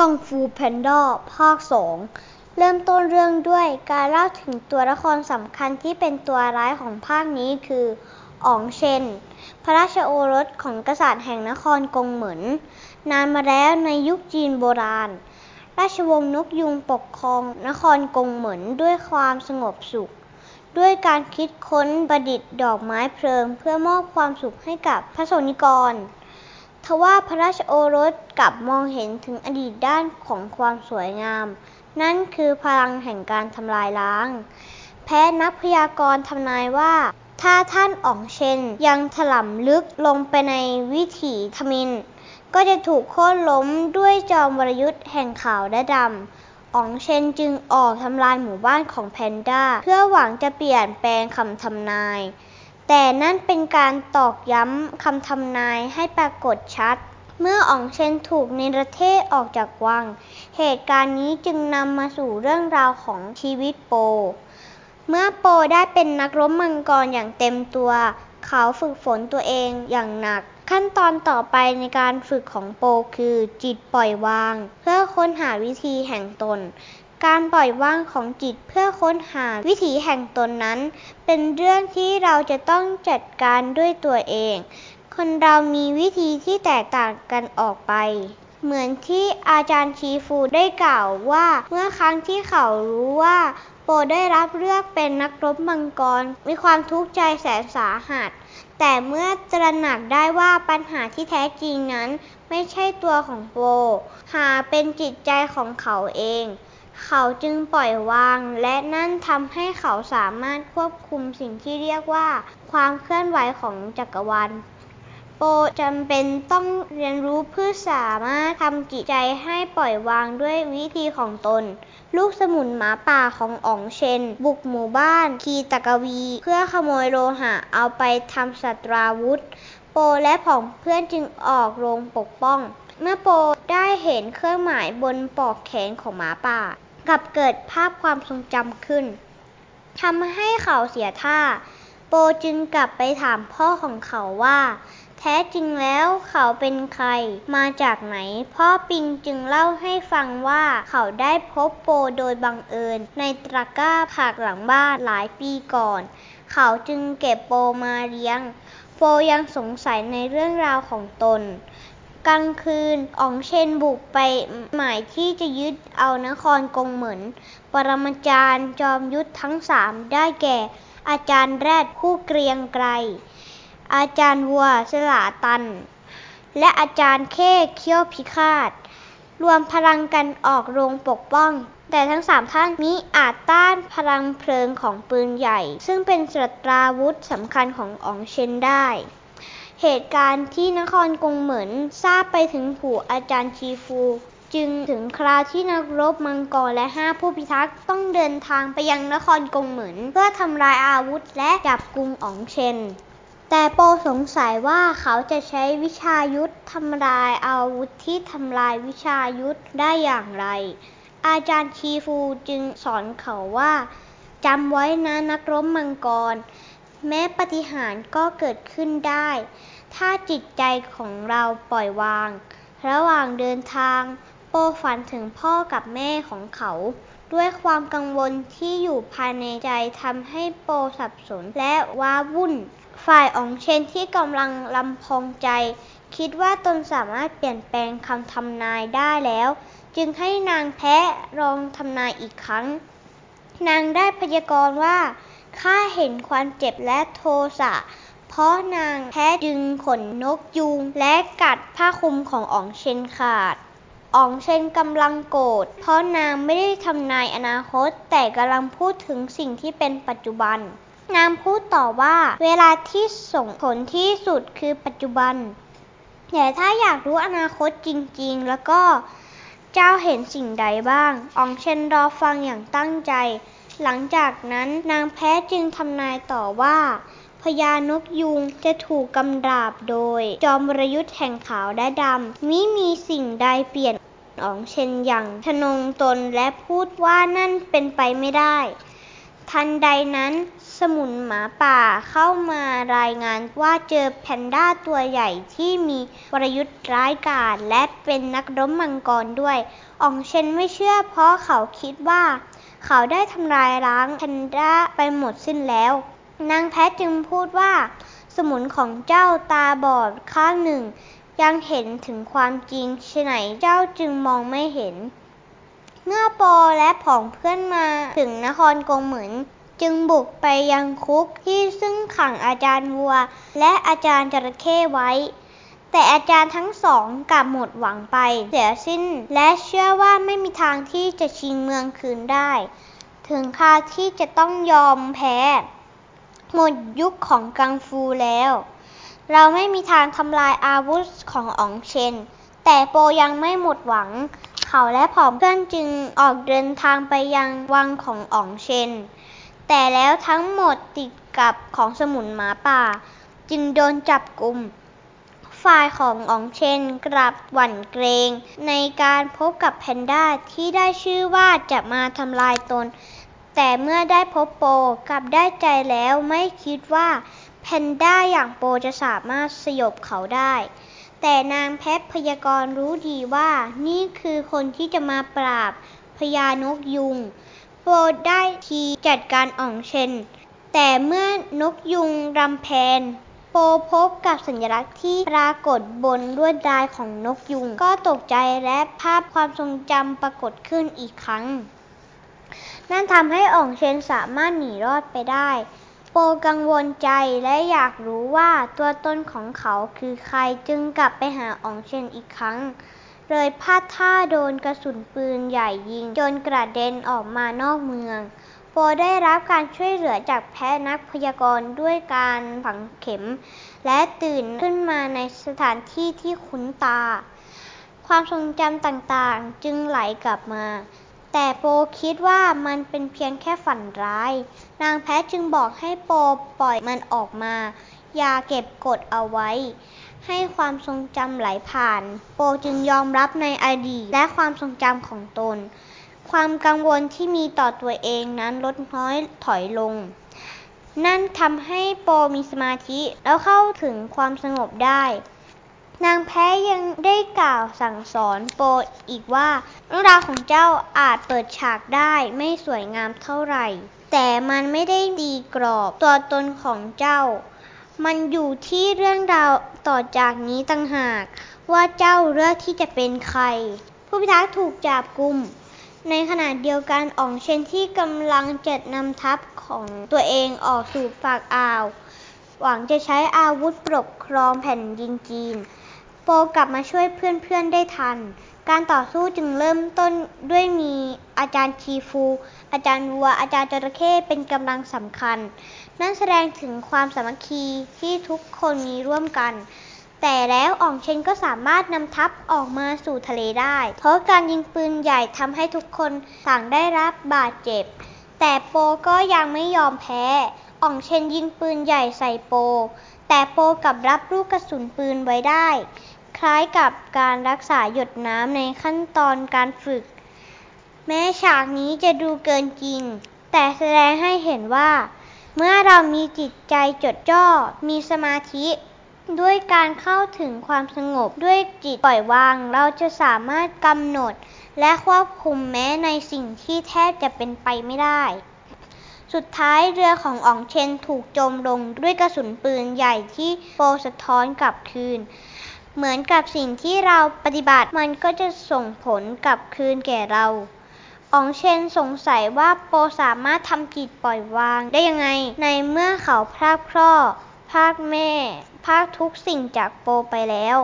กังฟูแพนด้าภาคสองเริ่มต้นเรื่องด้วยการเล่าถึงตัวละครสำคัญที่เป็นตัวร้ายของภาคนี้คืออ๋องเชน พระราชโอรสของกษัตริย์แห่งนครกงเหมินนานมาแล้วในยุคจีนโบราณ ราชวงศ์นกยุงปกครองนครกงเหมินด้วยความสงบสุข ด้วยการคิดค้นประดิษฐ์ดอกไม้เพลิง เพื่อมอบความสุขให้กับพระสนิกร ทว่าพระราชโอรสกลับมองเห็นถึงอดีตด้านของความสวยงาม นั่นคือพลังแห่งการทำลายล้าง แพ้นักพยากรณ์ทำนายว่า ถ้าท่านอ๋องเชนยังถล่มลึกลงไปในวิถีทมิน ก็จะถูกโค่นล้มด้วยจอมวรยุทธ์แห่งขาวและดำอองเชนจึงออกทำลายหมู่บ้านของแพนด้า เพื่อหวังจะเปลี่ยนแปลงคำทำนาย แต่นั่นเป็นการตอกย้ำคำทำนายให้ปรากฏชัด เมื่ออองเชนถูกเนประเทศออกจากวัง เหตุการณ์นี้จึงนำมาสู่เรื่องราวของชีวิตโป เมื่อโปได้เป็นนักรบมังกรอย่างเต็มตัว เขาฝึกฝนตัวเองอย่างหนัก ขั้นตอนต่อไปในการฝึกของโปคือจิตปล่อยวาง เพื่อค้นหาวิธีแห่งตน การปล่อยวางของจิตเพื่อค้นหาวิถีแห่งตนนั้น เป็นเรื่องที่เราจะต้องจัดการด้วยตัวเอง คนเรามีวิธีที่แตกต่างกันออกไป เหมือนที่อาจารย์ชีฟูได้กล่าวว่าเมื่อครั้งที่เขารู้ว่าโปได้รับเลือกเป็นนักรบมังกร มีความทุกข์ใจแสนสาหัส แต่เมื่อตระหนักได้ว่าปัญหาที่แท้จริงนั้น ไม่ใช่ตัวของโป หาเป็นจิตใจของเขาเอง เขาจึงปล่อยวาง และนั่นทำให้เขาสามารถควบคุมสิ่งที่เรียกว่า ความเคลื่อนไหวของจักรวาลโปจำเป็นต้องเรียนรู้เพื่อสามารถทำจิตใจให้ปล่อยวางด้วยวิธีของตน ลูกสมุนหมาป่าของอ๋องเชน บุกหมู่บ้าน คีตะกวี เพื่อขโมยโลหะเอาไปทำสัตราวุธ โปและผองเพื่อนจึงออกโรงปกป้อง เมื่อโปได้เห็นเครื่องหมายบนปอกแขนของหมาป่า กับเกิดภาพความทรงจำขึ้นทำให้เขาเสียท่า โปจึงกลับไปถามพ่อของเขาว่า แท้จริงแล้วเขาเป็นใคร มาจากไหน พ่อปิงจึงเล่าให้ฟังว่าเขาได้พบโปโดยบังเอิญ ในตะกร้าผักหลังบ้านหลายปีก่อน เขาจึงเก็บโปมาเลี้ยง โปยังสงสัยในเรื่องราวของตน กลางคืนอ๋องเชนบุกไปหมายที่จะยึดเอานครกงเหมินปรมาจารย์จอมยุทธทั้งสามได้แก่ อาจารย์แรดผู้เกรียงไกร อาจารย์วัวสลาตัน และอาจารย์เคเคี้ยวพิฆาต รวมพลังกันออกโรงปกป้อง แต่ทั้งสามท่านมิอาจต้านพลังเพลิงของปืนใหญ่ ซึ่งเป็นสตราวุธสำคัญของอ๋องเชนได้ เหตุการณ์ที่นครกงเหมินทราบไปถึงผูอาจารย์ชีฟู จึงถึงคราวที่นักรบมังกรและห้าผู้พิทักษ์ต้องเดินทางไปยังนครกงเหมินเพื่อทำลายอาวุธและจับกุมอ๋องเชนแต่โปสงสัยว่าเขาจะใช้วิชายุทธทำลายอาวุธที่ทำลายวิชายุทธได้อย่างไร อาจารย์ชีฟูจึงสอนเขาว่าจำไว้นะนักรบมังกร แม้ปฏิหารก็เกิดขึ้นได้ ถ้าจิตใจของเราปล่อยวาง ระหว่างเดินทาง โปฝันถึงพ่อกับแม่ของเขา ด้วยความกังวลที่อยู่ภายในใจทำให้โปสับสนและว้าวุ่น ฝ่ายองเชนที่กำลังลำพองใจ คิดว่าตนสามารถเปลี่ยนแปลงคำทำนายได้แล้ว จึงให้นางแพ้ลองทำนายอีกครั้ง นางได้พยากรณ์ว่า ข้าเห็นความเจ็บและโทสะ เพราะนางแพ้ดึงขนนกยูงและกัดผ้าคลุมของอ๋องเชนขาดอ๋องเชนกำลังโกรธเพราะนางไม่ได้ทำนายอนาคต แต่กำลังพูดถึงสิ่งที่เป็นปัจจุบัน นางพูดต่อว่าเวลาที่ส่งผลที่สุดคือปัจจุบัน แต่ถ้าอยากรู้อนาคตจริงๆ แล้วก็เจ้าเห็นสิ่งใดบ้างอองเชนรอฟังอย่างตั้งใจ หลังจากนั้นนางแพ้จึงทำนายต่อว่าพญานกยุงจะถูกกำราบโดย จอมรยุทธ์แห่งขาวและดำมิมีสิ่งใดเปลี่ยนอองเช่นอย่างทนงตนและพูดว่านั่นเป็นไปไม่ได้ ทันใดนั้น สมุนหมาป่าเข้ามารายงานว่าเจอแพนด้าตัวใหญ่ที่มีวรยุทธ์ร้ายกาจและเป็นนักรบมังกรด้วยอ่องเชนไม่เชื่อเพราะเขาคิดว่า เขาได้ทำลายล้างแพนด้าไปหมดสิ้นแล้ว นางแพทจึงพูดว่า สมุนของเจ้าตาบอดข้างหนึ่ง ยังเห็นถึงความจริงฉไหนเจ้าจึงมองไม่เห็น เมื่อปอและผองเพื่อนมาถึงนครกงเหมือนจึงบุกไปยังคุกที่ซึ่งขังอาจารย์วัว และอาจารย์จระเข้ไว้ แต่อาจารย์ทั้งสองกลับหมดหวังไปเสียสิ้น และเชื่อว่าไม่มีทางที่จะชิงเมืองคืนได้ ถึงคราวที่จะต้องยอมแพ้ หมดยุคของกังฟูแล้ว เราไม่มีทางทำลายอาวุธของอองเชน แต่โปยังไม่หมดหวัง เขาและผอมเพื่อนจึงออกเดินทางไปยังวังของอองเชน แต่แล้วทั้งหมดติดกับของสมุนหมาป่า จึงโดนจับกลุ่ม ฝ่ายของอองเชนกลับหวั่นเกรง ในการพบกับแพนด้าที่ได้ชื่อว่าจะมาทำลายตน แต่เมื่อได้พบโปกลับได้ใจแล้วไม่คิดว่าแพนด้าอย่างโปจะสามารถสยบเขาได้ แต่นางแพทพยากรรู้ดีว่านี่คือคนที่จะมาปราบพญานกยุง โปได้ทีจัดการอ่องเชนแต่เมื่อนกยุงรำแพน ปพบกับสัญลักษณ์ที่ปรากฏบนลวดลายของนกยุง ก็ตกใจและภาพความทรงจำปรากฏขึ้นอีกครั้ง นั่นทำให้อ่องเชนสามารถหนีรอดไปได้ โปกังวลใจและอยากรู้ว่าตัวตนของเขาคือใครจึงกลับไปหาอ่องเชนอีกครั้ง เลยพลาดท่าโดนกระสุนปืนใหญ่ยิงจนกระเด็นออกมานอกเมือง ปได้รับการช่วยเหลือจากแพทย์นักพยากรณ์ด้วยการฝังเข็ม และตื่นขึ้นมาในสถานที่ที่คุ้นตา ความทรงจำต่างๆจึงไหลกลับมา แต่โปคิดว่ามันเป็นเพียงแค่ฝันร้าย นางแพทจึงบอกให้โปปล่อยมันออกมา อย่าเก็บกดเอาไว้ให้ความทรงจำไหลผ่าน โปจึงยอมรับในอดีตและความทรงจำของตน ความกังวลที่มีต่อตัวเองนั้นลดน้อยถอยลง นั่นทำให้โปมีสมาธิแล้วเข้าถึงความสงบได้ นางแพ้ยังได้กล่าวสั่งสอนโปอีกว่าเรื่องราวของเจ้าอาจเปิดฉากได้ไม่สวยงามเท่าไหร่ แต่มันไม่ได้ดีกรอบตัวตนของเจ้า มันอยู่ที่เรื่องราวต่อจากนี้ต่างหาก ว่าเจ้าเลือกที่จะเป็นใคร ผู้พิทักษ์ถูกจับกุม ในขณะเดียวกันอ่องเชนที่กำลังจัดนำทัพของตัวเองออกสู่ฝากอ่าว หวังจะใช้อาวุธปกครองแผ่นดินจีน โปกลับมาช่วยเพื่อนๆได้ทัน การต่อสู้จึงเริ่มต้นด้วยมีอาจารย์ชีฟู อาจารย์วัว อาจารย์จระเข้เป็นกำลังสำคัญ นั่นแสดงถึงความสามัคคีที่ทุกคนมีร่วมกัน แต่แล้วอ่องเชนก็สามารถนำทัพออกมาสู่ทะเลได้ เพราะการยิงปืนใหญ่ทำให้ทุกคนต่างได้รับบาดเจ็บ แต่โปก็ยังไม่ยอมแพ้ อ่องเชนยิงปืนใหญ่ใส่โป แต่โปกลับรับลูกกระสุนปืนไว้ได้ คล้ายกับการรักษาหยดน้ำในขั้นตอนการฝึก แม้ฉากนี้จะดูเกินจริง แต่แสดงให้เห็นว่า เมื่อเรามีจิตใจจดจ่อ มีสมาธิ ด้วยการเข้าถึงความสงบด้วยจิตปล่อยวาง เราจะสามารถกำหนด และควบคุมแม้ในสิ่งที่แทบจะเป็นไปไม่ได้ สุดท้ายเรือของอองเชนถูกโจมลงด้วยกระสุนปืนใหญ่ที่โปสะท้อนกลับคืน เหมือนกับสิ่งที่เราปฏิบัติมันก็จะส่งผลกลับคืนแก่เราอองเชนสงสัยว่าโปสามารถทำจิตปล่อยวางได้ยังไง ในเมื่อเขาพรากพ่อพรากแม่ พรากทุกสิ่งจากโปไปแล้ว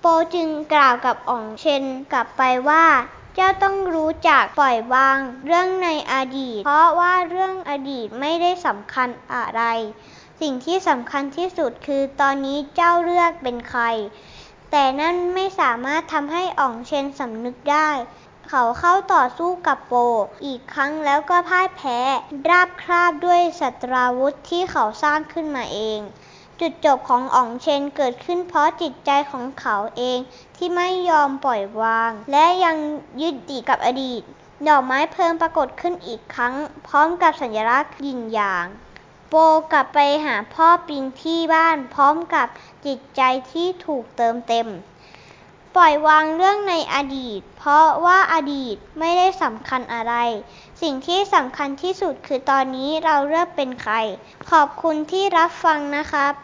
โปจึงกล่าวกับอองเชนกลับไปว่าเจ้าต้องรู้จักปล่อยวางเรื่องในอดีต เพราะว่าเรื่องอดีตไม่ได้สำคัญอะไร สิ่งที่สำคัญที่สุดคือตอนนี้เจ้าเลือกเป็นใคร แต่นั่นไม่สามารถทำให้อ่องเชนสำนึกได้ เขาเข้าต่อสู้กับโป อีกครั้งแล้วก็พ่ายแพ้ ราบคราบด้วยสัตราวุธที่เขาสร้างขึ้นมาเอง จุดจบของอ๋องเชนเกิดขึ้นเพราะจิตใจของเขาเองที่ไม่ยอมปล่อยวาง และยังยึดติดกับอดีต ดอกไม้เพลิงปรากฏขึ้นอีกครั้ง พร้อมกับสัญลักษณ์ยินหยาง โปกลับไปหาพ่อปิงที่บ้านพร้อมกับจิตใจที่ถูกเติมเต็ม ปล่อยวางเรื่องในอดีต เพราะว่าอดีตไม่ได้สำคัญอะไร สิ่งที่สำคัญที่สุดคือตอนนี้เราเลือกเป็นใคร ขอบคุณที่รับฟังนะครับ